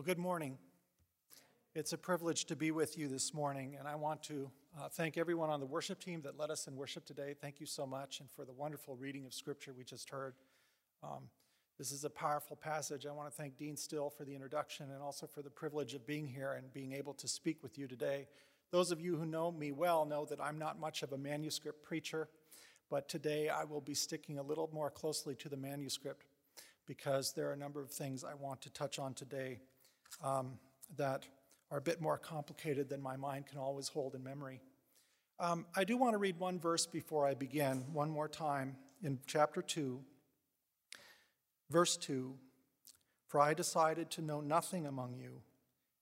Well, good morning. It's a privilege to be with you this morning, and I want to uh, thank everyone on the worship team that led us in worship today. Thank you so much, and for the wonderful reading of Scripture we just heard. Um, this is a powerful passage. I want to thank Dean Still for the introduction and also for the privilege of being here and being able to speak with you today. Those of you who know me well know that I'm not much of a manuscript preacher, but today I will be sticking a little more closely to the manuscript because there are a number of things I want to touch on today um, that are a bit more complicated than my mind can always hold in memory. Um, I do want to read one verse before I begin, one more time, in chapter 2, verse 2 For I decided to know nothing among you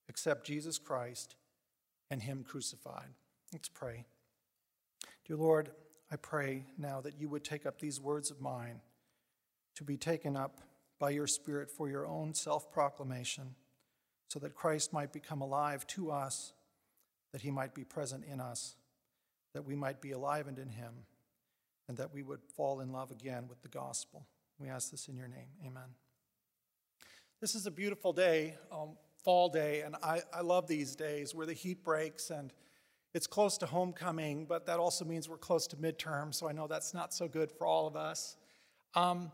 except Jesus Christ and Him crucified. Let's pray. Dear Lord, I pray now that you would take up these words of mine to be taken up by your Spirit for your own self proclamation so that Christ might become alive to us, that he might be present in us, that we might be alivened in him, and that we would fall in love again with the gospel. We ask this in your name. Amen. This is a beautiful day, um, fall day, and I, I love these days where the heat breaks and it's close to homecoming, but that also means we're close to midterm, so I know that's not so good for all of us. Um,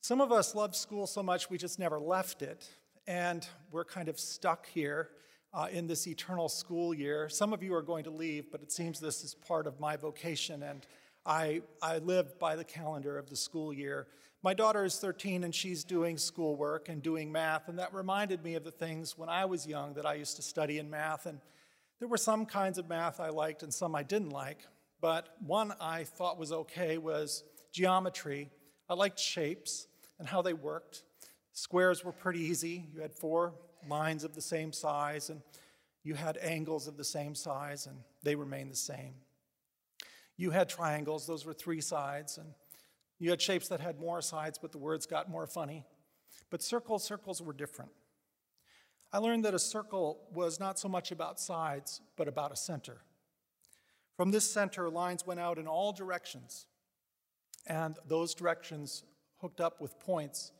some of us love school so much we just never left it and we're kind of stuck here uh, in this eternal school year. Some of you are going to leave, but it seems this is part of my vocation, and I, I live by the calendar of the school year. My daughter is 13 and she's doing schoolwork and doing math, and that reminded me of the things when I was young that I used to study in math. And there were some kinds of math I liked and some I didn't like, but one I thought was okay was geometry. I liked shapes and how they worked. Squares were pretty easy. You had four lines of the same size, and you had angles of the same size, and they remained the same. You had triangles, those were three sides, and you had shapes that had more sides, but the words got more funny. But circles, circles were different. I learned that a circle was not so much about sides, but about a center. From this center, lines went out in all directions, and those directions hooked up with points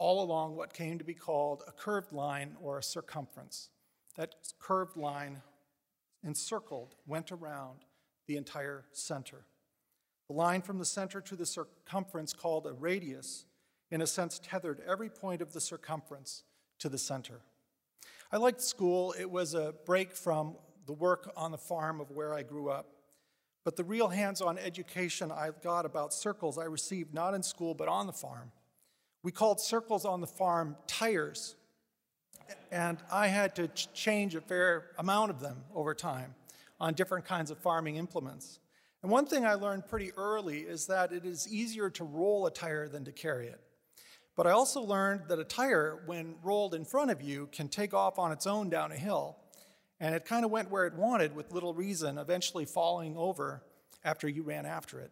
all along what came to be called a curved line or a circumference. That curved line encircled went around the entire center. The line from the center to the circumference, called a radius, in a sense tethered every point of the circumference to the center. I liked school. It was a break from the work on the farm of where I grew up. But the real hands on education I got about circles I received not in school but on the farm. We called circles on the farm tires, and I had to ch- change a fair amount of them over time on different kinds of farming implements. And one thing I learned pretty early is that it is easier to roll a tire than to carry it. But I also learned that a tire, when rolled in front of you, can take off on its own down a hill. And it kind of went where it wanted with little reason, eventually falling over after you ran after it.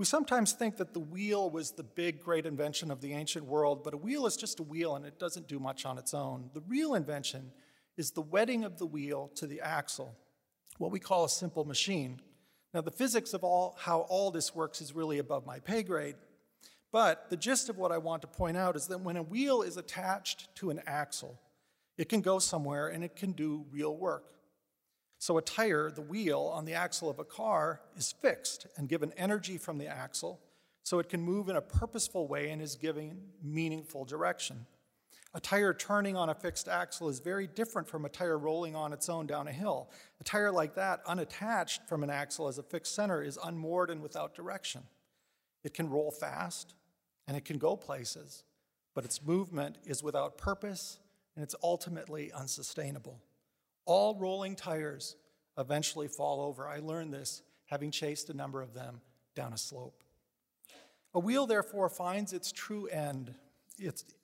We sometimes think that the wheel was the big, great invention of the ancient world, but a wheel is just a wheel and it doesn't do much on its own. The real invention is the wedding of the wheel to the axle, what we call a simple machine. Now, the physics of all, how all this works is really above my pay grade, but the gist of what I want to point out is that when a wheel is attached to an axle, it can go somewhere and it can do real work. So, a tire, the wheel on the axle of a car, is fixed and given energy from the axle so it can move in a purposeful way and is giving meaningful direction. A tire turning on a fixed axle is very different from a tire rolling on its own down a hill. A tire like that, unattached from an axle as a fixed center, is unmoored and without direction. It can roll fast and it can go places, but its movement is without purpose and it's ultimately unsustainable. All rolling tires eventually fall over. I learned this having chased a number of them down a slope. A wheel, therefore, finds its true end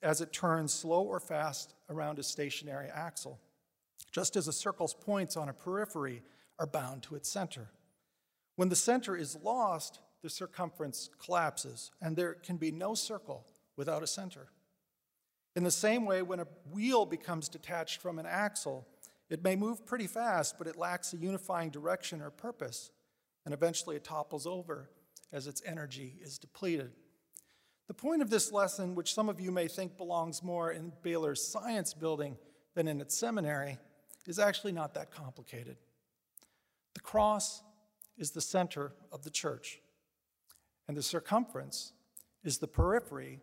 as it turns slow or fast around a stationary axle, just as a circle's points on a periphery are bound to its center. When the center is lost, the circumference collapses, and there can be no circle without a center. In the same way, when a wheel becomes detached from an axle, it may move pretty fast, but it lacks a unifying direction or purpose, and eventually it topples over as its energy is depleted. The point of this lesson, which some of you may think belongs more in Baylor's science building than in its seminary, is actually not that complicated. The cross is the center of the church, and the circumference is the periphery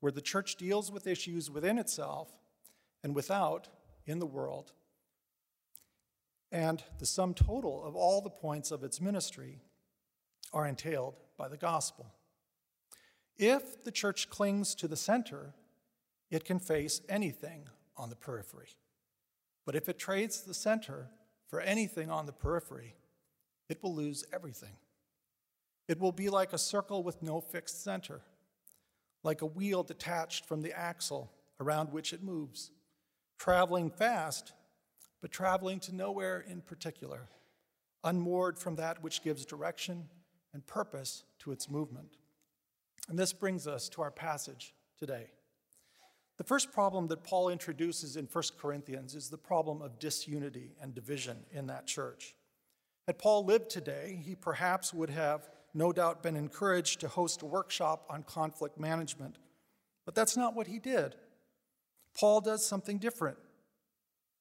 where the church deals with issues within itself and without in the world. And the sum total of all the points of its ministry are entailed by the gospel. If the church clings to the center, it can face anything on the periphery. But if it trades the center for anything on the periphery, it will lose everything. It will be like a circle with no fixed center, like a wheel detached from the axle around which it moves, traveling fast, but traveling to nowhere in particular, unmoored from that which gives direction and purpose to its movement. And this brings us to our passage today. The first problem that Paul introduces in 1 Corinthians is the problem of disunity and division in that church. Had Paul lived today, he perhaps would have no doubt been encouraged to host a workshop on conflict management. But that's not what he did. Paul does something different.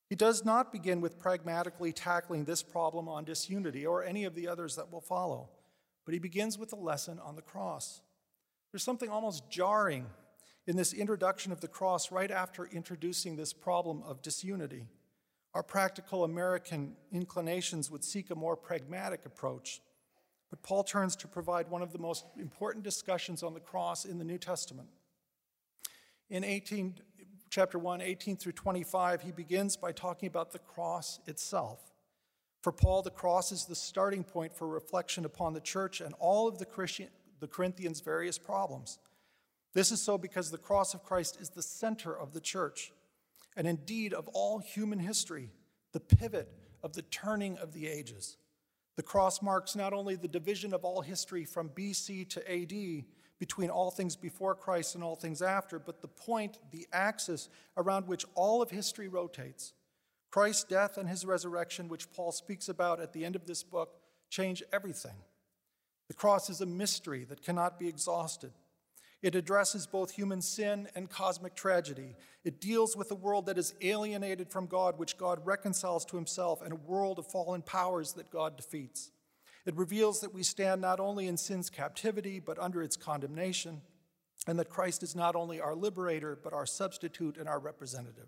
He does not begin with pragmatically tackling this problem on disunity or any of the others that will follow, but he begins with a lesson on the cross. There's something almost jarring in this introduction of the cross right after introducing this problem of disunity. Our practical American inclinations would seek a more pragmatic approach. But Paul turns to provide one of the most important discussions on the cross in the New Testament. In 18, chapter 1, 18 through 25, he begins by talking about the cross itself. For Paul, the cross is the starting point for reflection upon the church and all of the Christian, the Corinthians' various problems. This is so because the cross of Christ is the center of the church, and indeed of all human history, the pivot of the turning of the ages. The cross marks not only the division of all history from BC to AD, between all things before Christ and all things after, but the point, the axis around which all of history rotates. Christ's death and his resurrection, which Paul speaks about at the end of this book, change everything. The cross is a mystery that cannot be exhausted. It addresses both human sin and cosmic tragedy. It deals with a world that is alienated from God, which God reconciles to himself, and a world of fallen powers that God defeats. It reveals that we stand not only in sin's captivity, but under its condemnation, and that Christ is not only our liberator, but our substitute and our representative.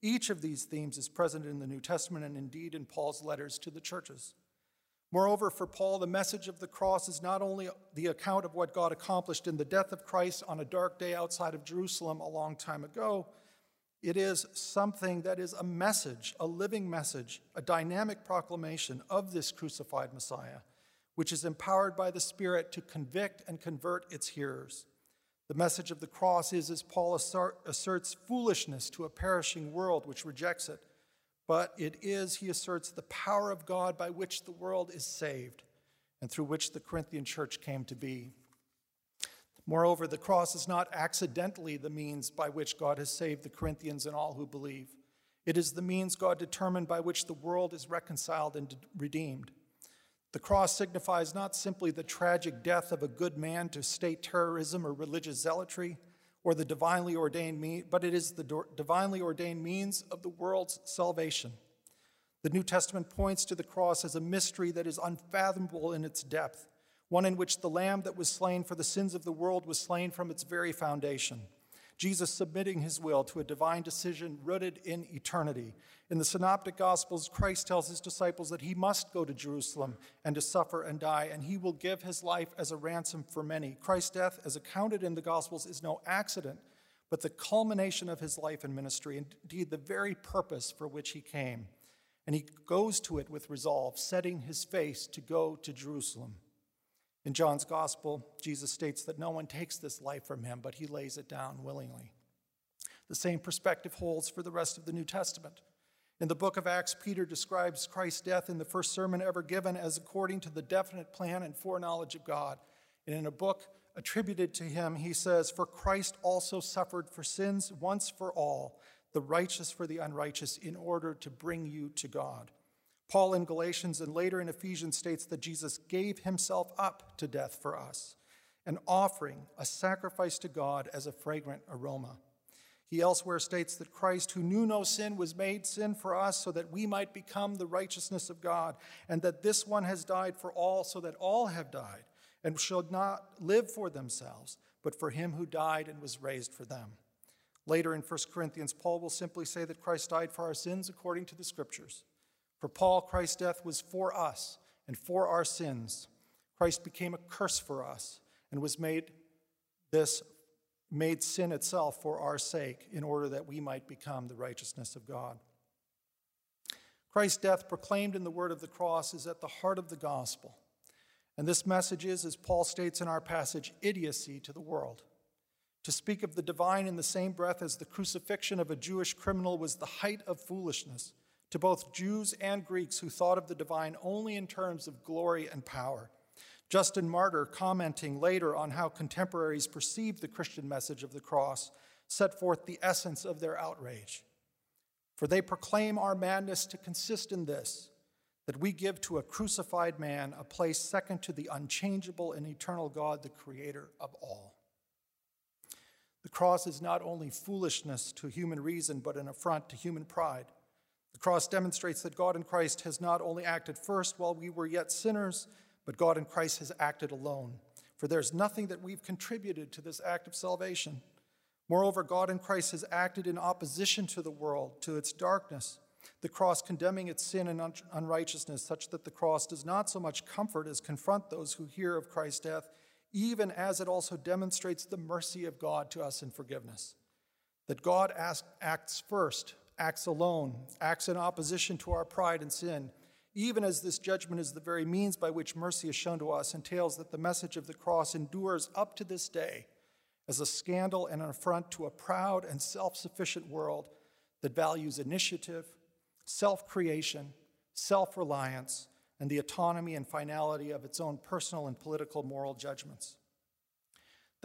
Each of these themes is present in the New Testament and indeed in Paul's letters to the churches. Moreover, for Paul, the message of the cross is not only the account of what God accomplished in the death of Christ on a dark day outside of Jerusalem a long time ago, it is something that is a message, a living message, a dynamic proclamation of this crucified Messiah, which is empowered by the Spirit to convict and convert its hearers. The message of the cross is, as Paul asserts, foolishness to a perishing world which rejects it but it is, he asserts, the power of God by which the world is saved and through which the Corinthian church came to be. Moreover, the cross is not accidentally the means by which God has saved the Corinthians and all who believe. It is the means God determined by which the world is reconciled and redeemed. The cross signifies not simply the tragic death of a good man to state terrorism or religious zealotry or the divinely ordained means, but it is the divinely ordained means of the world's salvation. The New Testament points to the cross as a mystery that is unfathomable in its depth, one in which the lamb that was slain for the sins of the world was slain from its very foundation. Jesus submitting his will to a divine decision rooted in eternity. In the Synoptic Gospels, Christ tells his disciples that he must go to Jerusalem and to suffer and die, and he will give his life as a ransom for many. Christ's death, as accounted in the Gospels, is no accident, but the culmination of his life and ministry, indeed, the very purpose for which he came. And he goes to it with resolve, setting his face to go to Jerusalem. In John's gospel, Jesus states that no one takes this life from him, but he lays it down willingly. The same perspective holds for the rest of the New Testament. In the book of Acts, Peter describes Christ's death in the first sermon ever given as according to the definite plan and foreknowledge of God. And in a book attributed to him, he says, For Christ also suffered for sins once for all, the righteous for the unrighteous, in order to bring you to God. Paul in Galatians and later in Ephesians states that Jesus gave himself up to death for us. an offering, a sacrifice to God as a fragrant aroma. He elsewhere states that Christ, who knew no sin, was made sin for us so that we might become the righteousness of God, and that this one has died for all so that all have died and shall not live for themselves, but for him who died and was raised for them. Later in 1 Corinthians, Paul will simply say that Christ died for our sins according to the Scriptures. For Paul, Christ's death was for us and for our sins. Christ became a curse for us and was made this made sin itself for our sake in order that we might become the righteousness of God. Christ's death proclaimed in the word of the cross is at the heart of the gospel. And this message is, as Paul states in our passage, idiocy to the world. To speak of the divine in the same breath as the crucifixion of a Jewish criminal was the height of foolishness to both Jews and Greeks who thought of the divine only in terms of glory and power. Justin Martyr, commenting later on how contemporaries perceived the Christian message of the cross, set forth the essence of their outrage. For they proclaim our madness to consist in this that we give to a crucified man a place second to the unchangeable and eternal God, the creator of all. The cross is not only foolishness to human reason, but an affront to human pride. The cross demonstrates that God in Christ has not only acted first while we were yet sinners, but God in Christ has acted alone. For there's nothing that we've contributed to this act of salvation. Moreover, God in Christ has acted in opposition to the world, to its darkness, the cross condemning its sin and unrighteousness, such that the cross does not so much comfort as confront those who hear of Christ's death, even as it also demonstrates the mercy of God to us in forgiveness. That God acts first, acts alone, acts in opposition to our pride and sin even as this judgment is the very means by which mercy is shown to us, entails that the message of the cross endures up to this day as a scandal and an affront to a proud and self sufficient world that values initiative, self creation, self reliance, and the autonomy and finality of its own personal and political moral judgments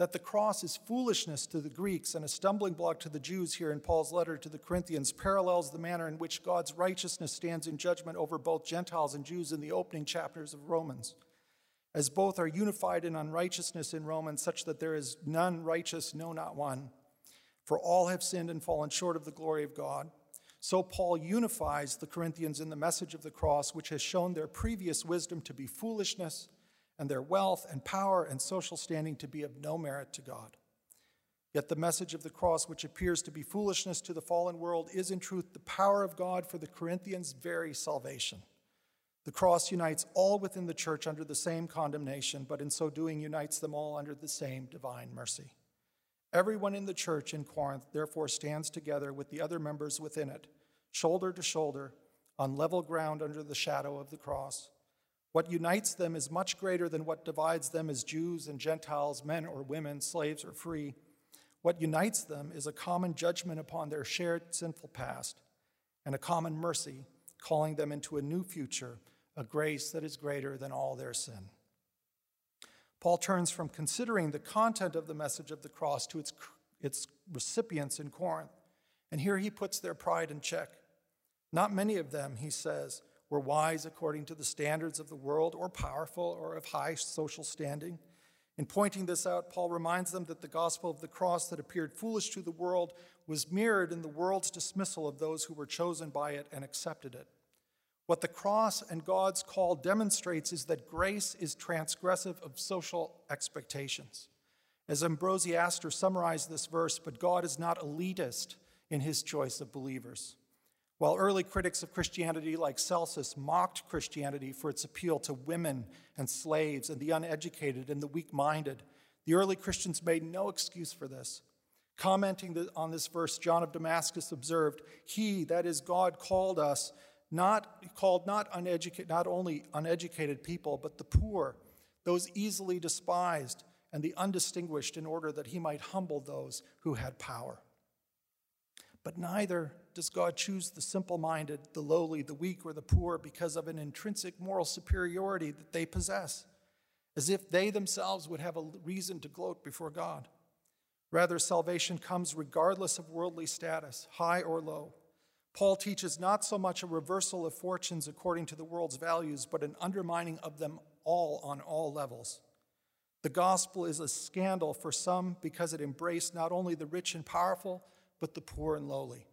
that the cross is foolishness to the Greeks and a stumbling block to the Jews here in Paul's letter to the Corinthians parallels the manner in which God's righteousness stands in judgment over both Gentiles and Jews in the opening chapters of Romans. As both are unified in unrighteousness in Romans, such that there is none righteous, no, not one, for all have sinned and fallen short of the glory of God. So Paul unifies the Corinthians in the message of the cross, which has shown their previous wisdom to be foolishness and their wealth and power and social standing to be of no merit to God. Yet the message of the cross, which appears to be foolishness to the fallen world, is in truth the power of God for the Corinthians' very salvation. The cross unites all within the church under the same condemnation, but in so doing unites them all under the same divine mercy. Everyone in the church in Corinth therefore stands together with the other members within it, shoulder to shoulder, on level ground under the shadow of the cross. What unites them is much greater than what divides them as Jews and Gentiles, men or women, slaves or free. What unites them is a common judgment upon their shared sinful past and a common mercy calling them into a new future, a grace that is greater than all their sin. Paul turns from considering the content of the message of the cross to its, its recipients in Corinth, and here he puts their pride in check. Not many of them, he says, were wise according to the standards of the world, or powerful, or of high social standing. In pointing this out, Paul reminds them that the gospel of the cross that appeared foolish to the world was mirrored in the world's dismissal of those who were chosen by it and accepted it. What the cross and God's call demonstrates is that grace is transgressive of social expectations. As Ambrosiaster summarized this verse, but God is not elitist in his choice of believers. While early critics of Christianity, like Celsus, mocked Christianity for its appeal to women and slaves and the uneducated and the weak minded, the early Christians made no excuse for this. Commenting on this verse, John of Damascus observed, He, that is God, called us, not called not uneducated, not only uneducated people, but the poor, those easily despised, and the undistinguished, in order that he might humble those who had power. But neither does God choose the simple minded, the lowly, the weak, or the poor because of an intrinsic moral superiority that they possess, as if they themselves would have a reason to gloat before God. Rather, salvation comes regardless of worldly status, high or low. Paul teaches not so much a reversal of fortunes according to the world's values, but an undermining of them all on all levels. The gospel is a scandal for some because it embraced not only the rich and powerful, but the poor and lowly.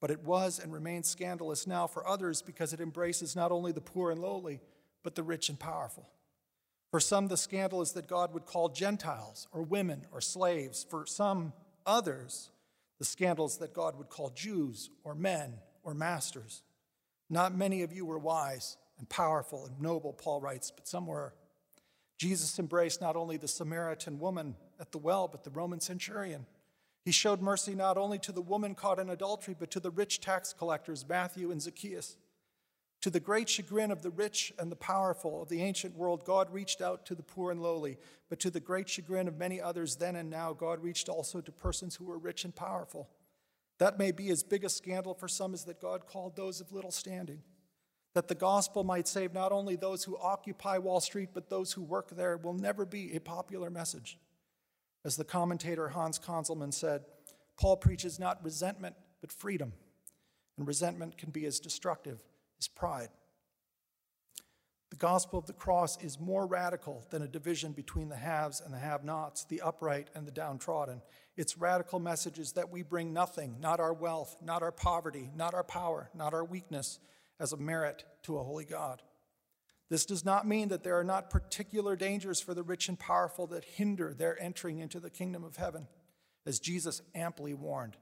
But it was and remains scandalous now for others because it embraces not only the poor and lowly, but the rich and powerful. For some, the scandal is that God would call Gentiles or women or slaves. For some others, the scandal is that God would call Jews or men or masters. Not many of you were wise and powerful and noble, Paul writes, but some were. Jesus embraced not only the Samaritan woman at the well, but the Roman centurion. He showed mercy not only to the woman caught in adultery, but to the rich tax collectors, Matthew and Zacchaeus. To the great chagrin of the rich and the powerful of the ancient world, God reached out to the poor and lowly. But to the great chagrin of many others then and now, God reached also to persons who were rich and powerful. That may be as big a scandal for some as that God called those of little standing. That the gospel might save not only those who occupy Wall Street, but those who work there will never be a popular message. As the commentator Hans Conzelmann said, Paul preaches not resentment, but freedom. And resentment can be as destructive as pride. The gospel of the cross is more radical than a division between the haves and the have nots, the upright and the downtrodden. Its radical message is that we bring nothing, not our wealth, not our poverty, not our power, not our weakness, as a merit to a holy God. This does not mean that there are not particular dangers for the rich and powerful that hinder their entering into the kingdom of heaven, as Jesus amply warned.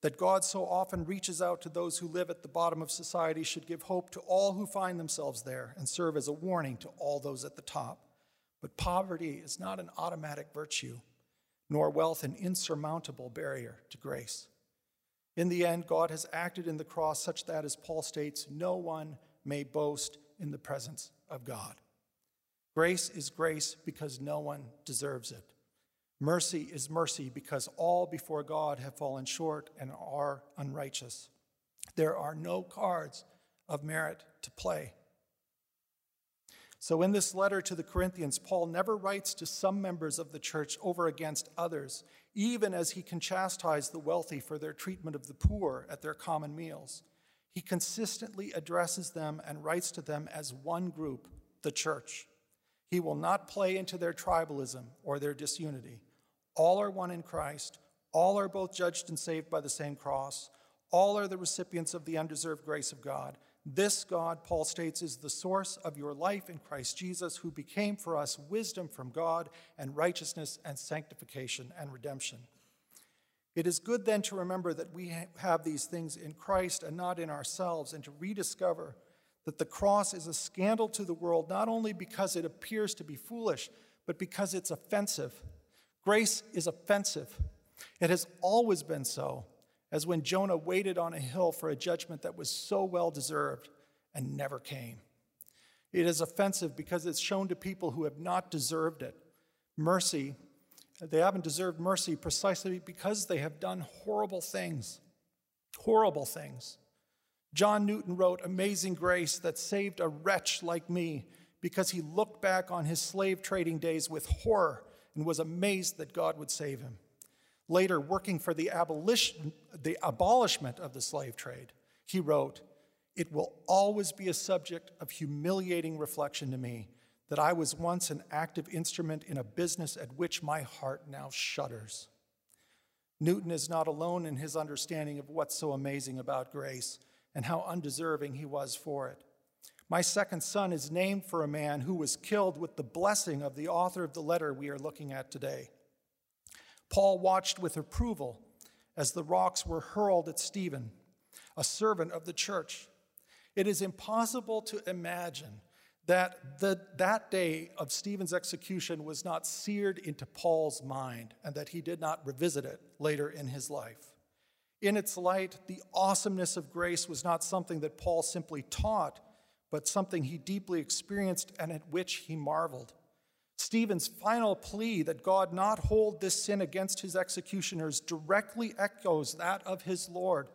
That God so often reaches out to those who live at the bottom of society should give hope to all who find themselves there and serve as a warning to all those at the top. But poverty is not an automatic virtue, nor wealth an insurmountable barrier to grace. In the end, God has acted in the cross such that, as Paul states, no one may boast in the presence of God. Grace is grace because no one deserves it. Mercy is mercy because all before God have fallen short and are unrighteous. There are no cards of merit to play. So, in this letter to the Corinthians, Paul never writes to some members of the church over against others, even as he can chastise the wealthy for their treatment of the poor at their common meals. He consistently addresses them and writes to them as one group, the church. He will not play into their tribalism or their disunity. All are one in Christ. All are both judged and saved by the same cross. All are the recipients of the undeserved grace of God. This God, Paul states, is the source of your life in Christ Jesus, who became for us wisdom from God and righteousness and sanctification and redemption. It is good then to remember that we have these things in Christ and not in ourselves, and to rediscover that the cross is a scandal to the world, not only because it appears to be foolish, but because it's offensive. Grace is offensive. It has always been so as when Jonah waited on a hill for a judgment that was so well deserved and never came. It is offensive because it's shown to people who have not deserved it. Mercy, they haven't deserved mercy precisely because they have done horrible things. Horrible things. John Newton wrote Amazing Grace that saved a wretch like me because he looked back on his slave trading days with horror and was amazed that God would save him later working for the, abolition, the abolishment of the slave trade, he wrote, It will always be a subject of humiliating reflection to me that I was once an active instrument in a business at which my heart now shudders. Newton is not alone in his understanding of what's so amazing about grace and how undeserving he was for it. My second son is named for a man who was killed with the blessing of the author of the letter we are looking at today. Paul watched with approval as the rocks were hurled at Stephen, a servant of the church. It is impossible to imagine that the, that day of Stephen's execution was not seared into Paul's mind and that he did not revisit it later in his life. In its light, the awesomeness of grace was not something that Paul simply taught, but something he deeply experienced and at which he marveled. Stephen's final plea that God not hold this sin against his executioners directly echoes that of his Lord,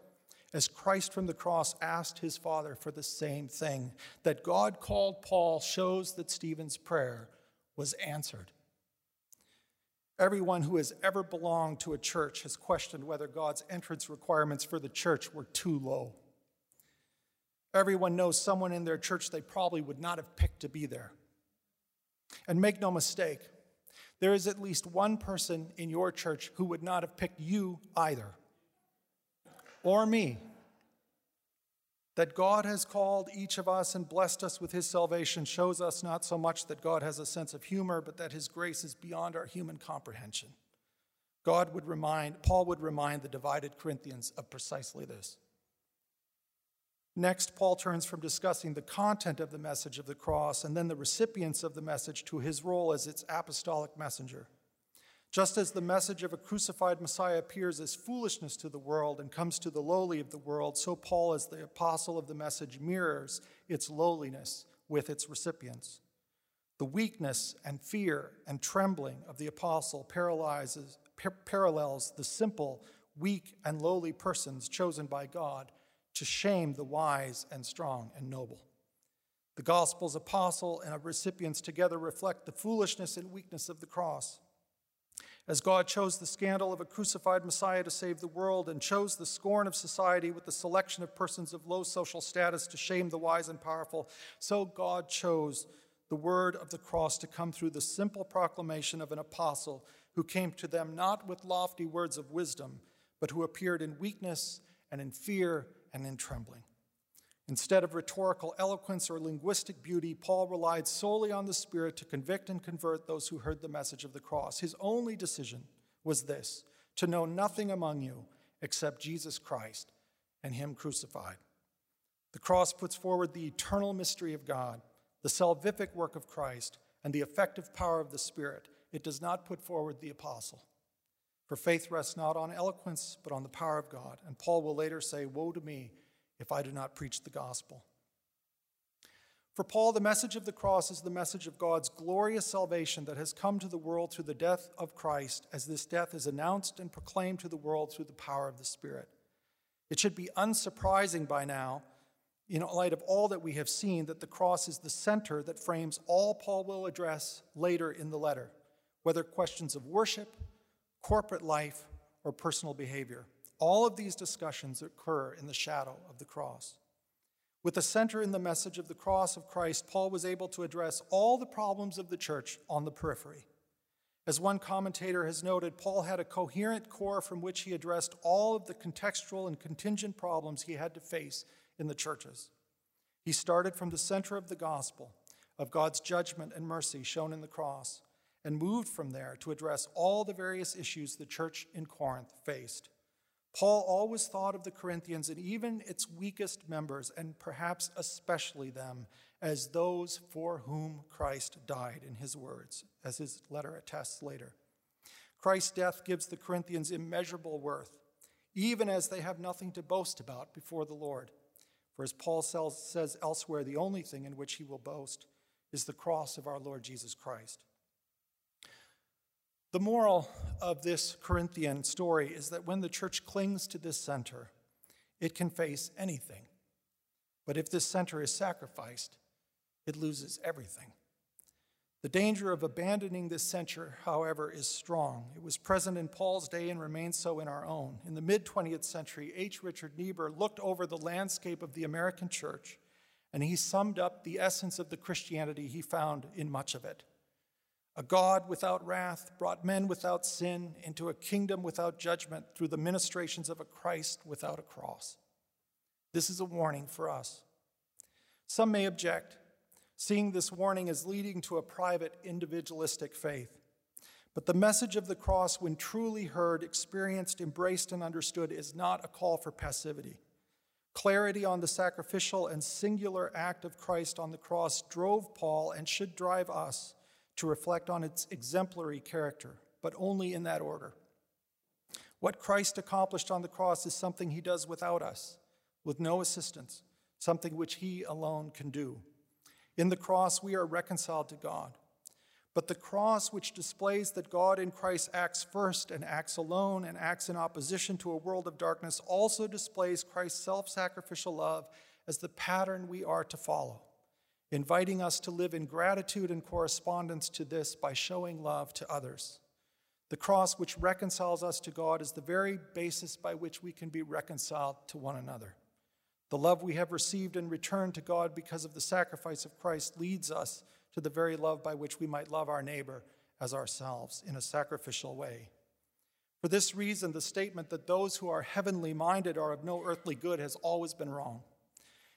as Christ from the cross asked his Father for the same thing. That God called Paul shows that Stephen's prayer was answered. Everyone who has ever belonged to a church has questioned whether God's entrance requirements for the church were too low. Everyone knows someone in their church they probably would not have picked to be there. And make no mistake, there is at least one person in your church who would not have picked you either, or me. That God has called each of us and blessed us with his salvation shows us not so much that God has a sense of humor, but that his grace is beyond our human comprehension. God would remind, Paul would remind the divided Corinthians of precisely this. Next, Paul turns from discussing the content of the message of the cross and then the recipients of the message to his role as its apostolic messenger. Just as the message of a crucified Messiah appears as foolishness to the world and comes to the lowly of the world, so Paul, as the apostle of the message, mirrors its lowliness with its recipients. The weakness and fear and trembling of the apostle paralyzes, par- parallels the simple, weak, and lowly persons chosen by God to shame the wise and strong and noble. The gospel's apostle and recipients together reflect the foolishness and weakness of the cross. As God chose the scandal of a crucified Messiah to save the world and chose the scorn of society with the selection of persons of low social status to shame the wise and powerful, so God chose the word of the cross to come through the simple proclamation of an apostle who came to them not with lofty words of wisdom, but who appeared in weakness and in fear and in trembling. Instead of rhetorical eloquence or linguistic beauty, Paul relied solely on the Spirit to convict and convert those who heard the message of the cross. His only decision was this to know nothing among you except Jesus Christ and Him crucified. The cross puts forward the eternal mystery of God, the salvific work of Christ, and the effective power of the Spirit. It does not put forward the apostle. For faith rests not on eloquence, but on the power of God. And Paul will later say, Woe to me if I do not preach the gospel. For Paul, the message of the cross is the message of God's glorious salvation that has come to the world through the death of Christ, as this death is announced and proclaimed to the world through the power of the Spirit. It should be unsurprising by now, in light of all that we have seen, that the cross is the center that frames all Paul will address later in the letter, whether questions of worship, corporate life, or personal behavior. All of these discussions occur in the shadow of the cross. With the center in the message of the cross of Christ, Paul was able to address all the problems of the church on the periphery. As one commentator has noted, Paul had a coherent core from which he addressed all of the contextual and contingent problems he had to face in the churches. He started from the center of the gospel, of God's judgment and mercy shown in the cross, and moved from there to address all the various issues the church in Corinth faced. Paul always thought of the Corinthians and even its weakest members, and perhaps especially them, as those for whom Christ died, in his words, as his letter attests later. Christ's death gives the Corinthians immeasurable worth, even as they have nothing to boast about before the Lord. For as Paul says elsewhere, the only thing in which he will boast is the cross of our Lord Jesus Christ. The moral of this Corinthian story is that when the church clings to this center, it can face anything. But if this center is sacrificed, it loses everything. The danger of abandoning this center, however, is strong. It was present in Paul's day and remains so in our own. In the mid 20th century, H. Richard Niebuhr looked over the landscape of the American church and he summed up the essence of the Christianity he found in much of it. A God without wrath brought men without sin into a kingdom without judgment through the ministrations of a Christ without a cross. This is a warning for us. Some may object, seeing this warning as leading to a private, individualistic faith. But the message of the cross, when truly heard, experienced, embraced, and understood, is not a call for passivity. Clarity on the sacrificial and singular act of Christ on the cross drove Paul and should drive us to reflect on its exemplary character, but only in that order. What Christ accomplished on the cross is something he does without us, with no assistance, something which he alone can do. In the cross, we are reconciled to God. But the cross, which displays that God in Christ acts first and acts alone and acts in opposition to a world of darkness, also displays Christ's self sacrificial love as the pattern we are to follow inviting us to live in gratitude and correspondence to this by showing love to others. The cross, which reconciles us to God, is the very basis by which we can be reconciled to one another. The love we have received in return to God because of the sacrifice of Christ leads us to the very love by which we might love our neighbor as ourselves in a sacrificial way. For this reason, the statement that those who are heavenly minded are of no earthly good has always been wrong.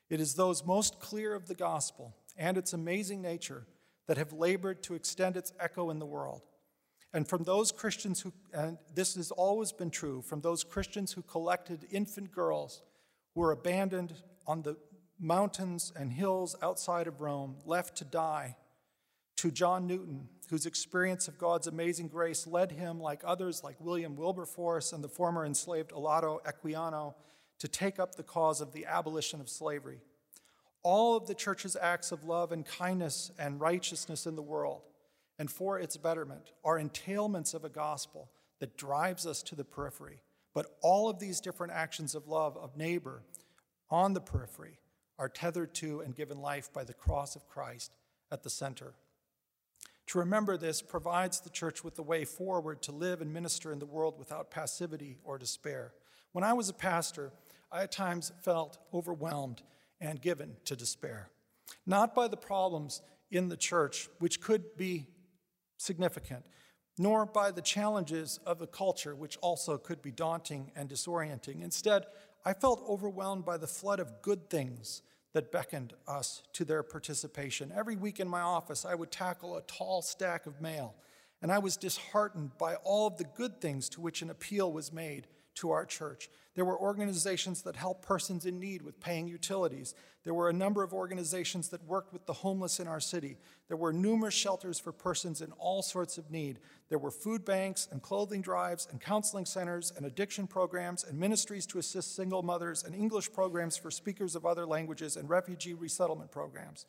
It is those most clear of the gospel and its amazing nature that have labored to extend its echo in the world. And from those Christians who, and this has always been true, from those Christians who collected infant girls who were abandoned on the mountains and hills outside of Rome, left to die, to John Newton, whose experience of God's amazing grace led him, like others like William Wilberforce and the former enslaved Olaudah Equiano, to take up the cause of the abolition of slavery. All of the church's acts of love and kindness and righteousness in the world and for its betterment are entailments of a gospel that drives us to the periphery. But all of these different actions of love of neighbor on the periphery are tethered to and given life by the cross of Christ at the center. To remember this provides the church with the way forward to live and minister in the world without passivity or despair. When I was a pastor, I at times felt overwhelmed and given to despair. Not by the problems in the church, which could be significant, nor by the challenges of the culture, which also could be daunting and disorienting. Instead, I felt overwhelmed by the flood of good things that beckoned us to their participation. Every week in my office, I would tackle a tall stack of mail, and I was disheartened by all of the good things to which an appeal was made to our church. There were organizations that helped persons in need with paying utilities. There were a number of organizations that worked with the homeless in our city. There were numerous shelters for persons in all sorts of need. There were food banks and clothing drives and counseling centers and addiction programs and ministries to assist single mothers and English programs for speakers of other languages and refugee resettlement programs.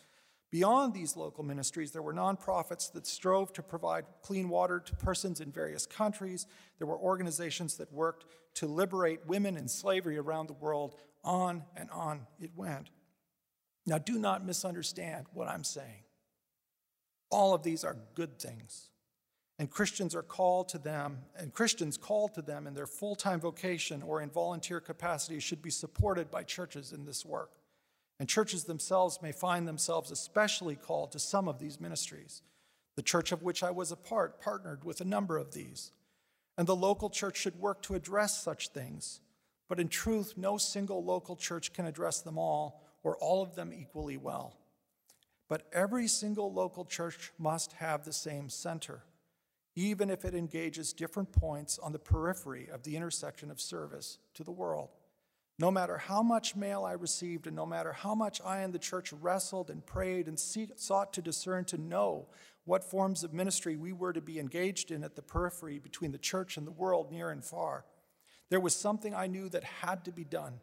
Beyond these local ministries, there were nonprofits that strove to provide clean water to persons in various countries. There were organizations that worked to liberate women in slavery around the world. On and on it went. Now, do not misunderstand what I'm saying. All of these are good things. And Christians are called to them, and Christians called to them in their full time vocation or in volunteer capacity should be supported by churches in this work. And churches themselves may find themselves especially called to some of these ministries. The church of which I was a part partnered with a number of these. And the local church should work to address such things. But in truth, no single local church can address them all or all of them equally well. But every single local church must have the same center, even if it engages different points on the periphery of the intersection of service to the world. No matter how much mail I received, and no matter how much I and the church wrestled and prayed and sought to discern to know what forms of ministry we were to be engaged in at the periphery between the church and the world near and far, there was something I knew that had to be done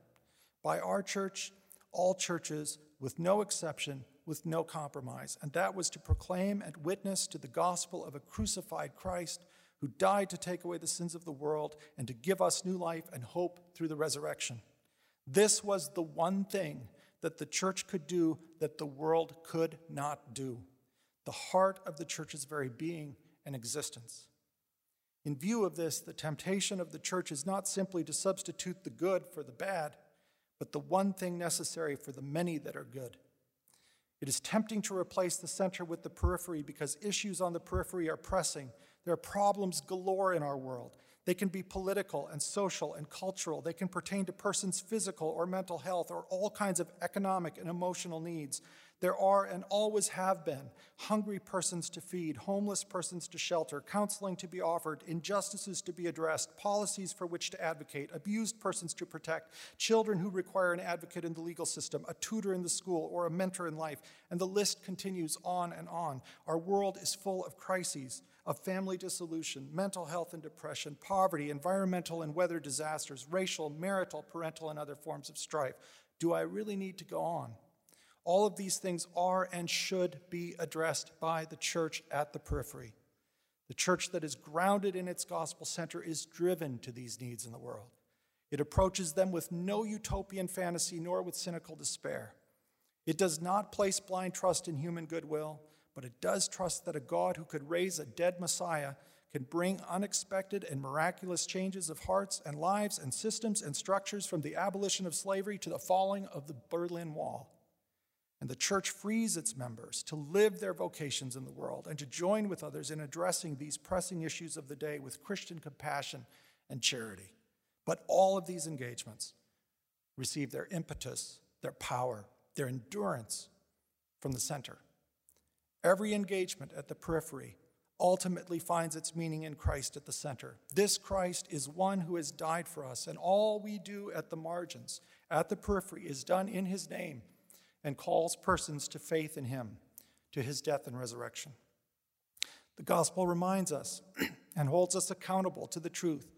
by our church, all churches, with no exception, with no compromise, and that was to proclaim and witness to the gospel of a crucified Christ who died to take away the sins of the world and to give us new life and hope through the resurrection. This was the one thing that the church could do that the world could not do the heart of the church's very being and existence. In view of this, the temptation of the church is not simply to substitute the good for the bad, but the one thing necessary for the many that are good. It is tempting to replace the center with the periphery because issues on the periphery are pressing. There are problems galore in our world. They can be political and social and cultural. They can pertain to persons' physical or mental health or all kinds of economic and emotional needs. There are and always have been hungry persons to feed, homeless persons to shelter, counseling to be offered, injustices to be addressed, policies for which to advocate, abused persons to protect, children who require an advocate in the legal system, a tutor in the school, or a mentor in life. And the list continues on and on. Our world is full of crises of family dissolution, mental health and depression, poverty, environmental and weather disasters, racial, marital, parental, and other forms of strife. Do I really need to go on? All of these things are and should be addressed by the church at the periphery. The church that is grounded in its gospel center is driven to these needs in the world. It approaches them with no utopian fantasy nor with cynical despair. It does not place blind trust in human goodwill but it does trust that a God who could raise a dead Messiah can bring unexpected and miraculous changes of hearts and lives and systems and structures from the abolition of slavery to the falling of the Berlin Wall. And the church frees its members to live their vocations in the world and to join with others in addressing these pressing issues of the day with Christian compassion and charity. But all of these engagements receive their impetus, their power, their endurance from the center. Every engagement at the periphery ultimately finds its meaning in Christ at the center. This Christ is one who has died for us, and all we do at the margins, at the periphery, is done in his name and calls persons to faith in him, to his death and resurrection. The gospel reminds us and holds us accountable to the truth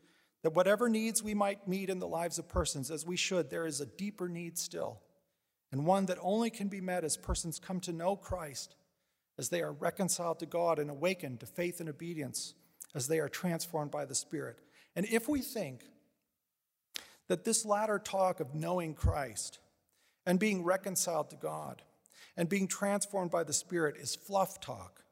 that whatever needs we might meet in the lives of persons, as we should, there is a deeper need still, and one that only can be met as persons come to know Christ, as they are reconciled to God and awakened to faith and obedience, as they are transformed by the Spirit. And if we think that this latter talk of knowing Christ and being reconciled to God and being transformed by the Spirit is fluff talk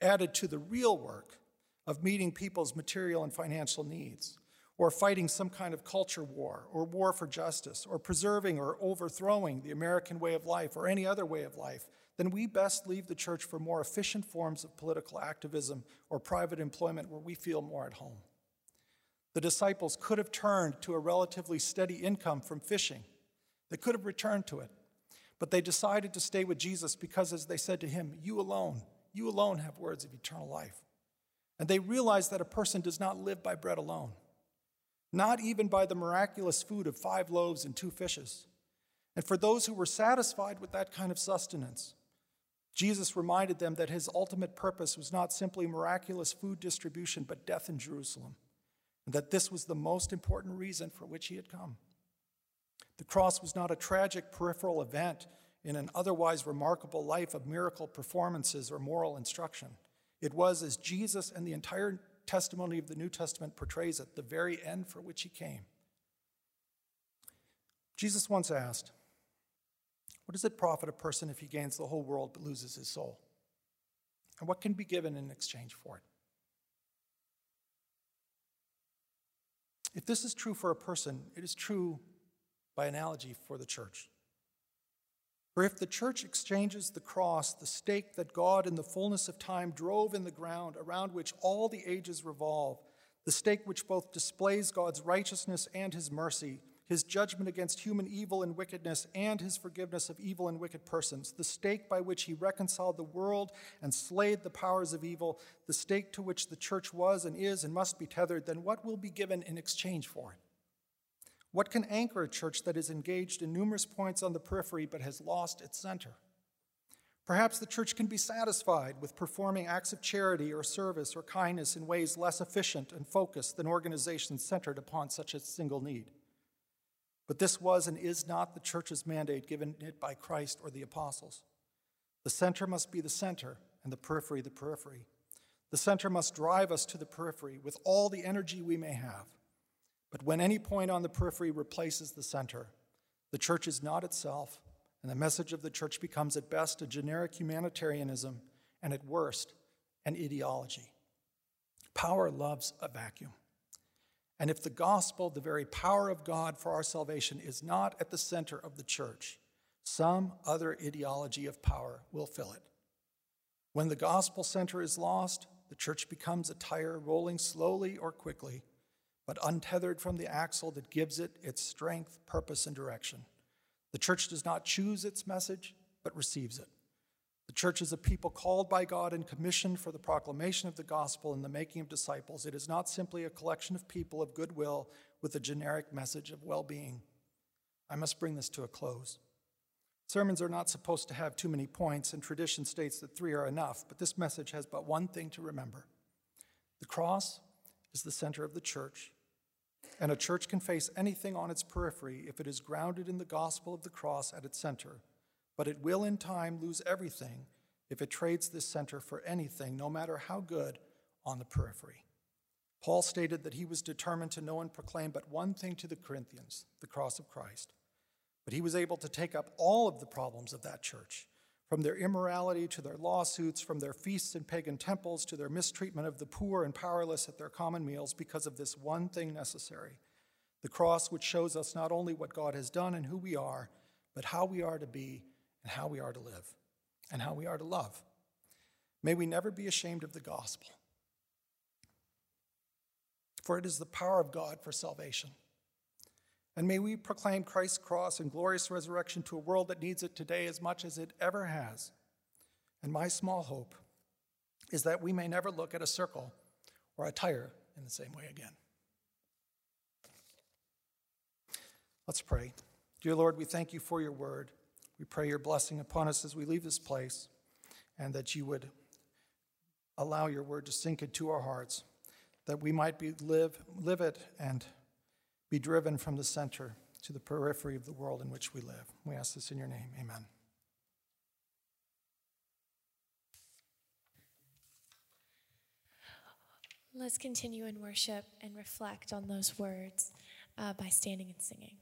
added to the real work of meeting people's material and financial needs, or fighting some kind of culture war, or war for justice, or preserving or overthrowing the American way of life or any other way of life, then we best leave the church for more efficient forms of political activism or private employment where we feel more at home. The disciples could have turned to a relatively steady income from fishing they could have returned to it, but they decided to stay with Jesus because, as they said to him, You alone, you alone have words of eternal life. And they realized that a person does not live by bread alone, not even by the miraculous food of five loaves and two fishes. And for those who were satisfied with that kind of sustenance, Jesus reminded them that his ultimate purpose was not simply miraculous food distribution, but death in Jerusalem, and that this was the most important reason for which he had come. The cross was not a tragic peripheral event in an otherwise remarkable life of miracle performances or moral instruction. It was, as Jesus and the entire testimony of the New Testament portrays it, the very end for which he came. Jesus once asked, What does it profit a person if he gains the whole world but loses his soul? And what can be given in exchange for it? If this is true for a person, it is true by analogy for the church. For if the church exchanges the cross, the stake that God in the fullness of time drove in the ground around which all the ages revolve, the stake which both displays God's righteousness and his mercy, his judgment against human evil and wickedness, and his forgiveness of evil and wicked persons, the stake by which he reconciled the world and slayed the powers of evil, the stake to which the church was and is and must be tethered, then what will be given in exchange for it? What can anchor a church that is engaged in numerous points on the periphery but has lost its center? Perhaps the church can be satisfied with performing acts of charity or service or kindness in ways less efficient and focused than organizations centered upon such a single need. But this was and is not the church's mandate given it by Christ or the apostles. The center must be the center and the periphery the periphery. The center must drive us to the periphery with all the energy we may have. But when any point on the periphery replaces the center, the church is not itself, and the message of the church becomes at best a generic humanitarianism, and at worst, an ideology. Power loves a vacuum. And if the gospel, the very power of God for our salvation, is not at the center of the church, some other ideology of power will fill it. When the gospel center is lost, the church becomes a tire rolling slowly or quickly but untethered from the axle that gives it its strength, purpose, and direction. The church does not choose its message, but receives it. The church is a people called by God and commissioned for the proclamation of the gospel and the making of disciples. It is not simply a collection of people of goodwill with a generic message of well being. I must bring this to a close. Sermons are not supposed to have too many points, and tradition states that three are enough, but this message has but one thing to remember the cross is the center of the church, and a church can face anything on its periphery if it is grounded in the gospel of the cross at its center. But it will in time lose everything if it trades this center for anything, no matter how good, on the periphery. Paul stated that he was determined to know and proclaim but one thing to the Corinthians the cross of Christ. But he was able to take up all of the problems of that church from their immorality to their lawsuits, from their feasts in pagan temples to their mistreatment of the poor and powerless at their common meals, because of this one thing necessary the cross, which shows us not only what God has done and who we are, but how we are to be and how we are to live and how we are to love. May we never be ashamed of the gospel, for it is the power of God for salvation. And may we proclaim Christ's cross and glorious resurrection to a world that needs it today as much as it ever has. And my small hope is that we may never look at a circle or a tire in the same way again. Let's pray. Dear Lord, we thank you for your word. We pray your blessing upon us as we leave this place, and that you would allow your word to sink into our hearts, that we might be live, live it and be driven from the center to the periphery of the world in which we live. We ask this in your name. Amen. Let's continue in worship and reflect on those words uh, by standing and singing.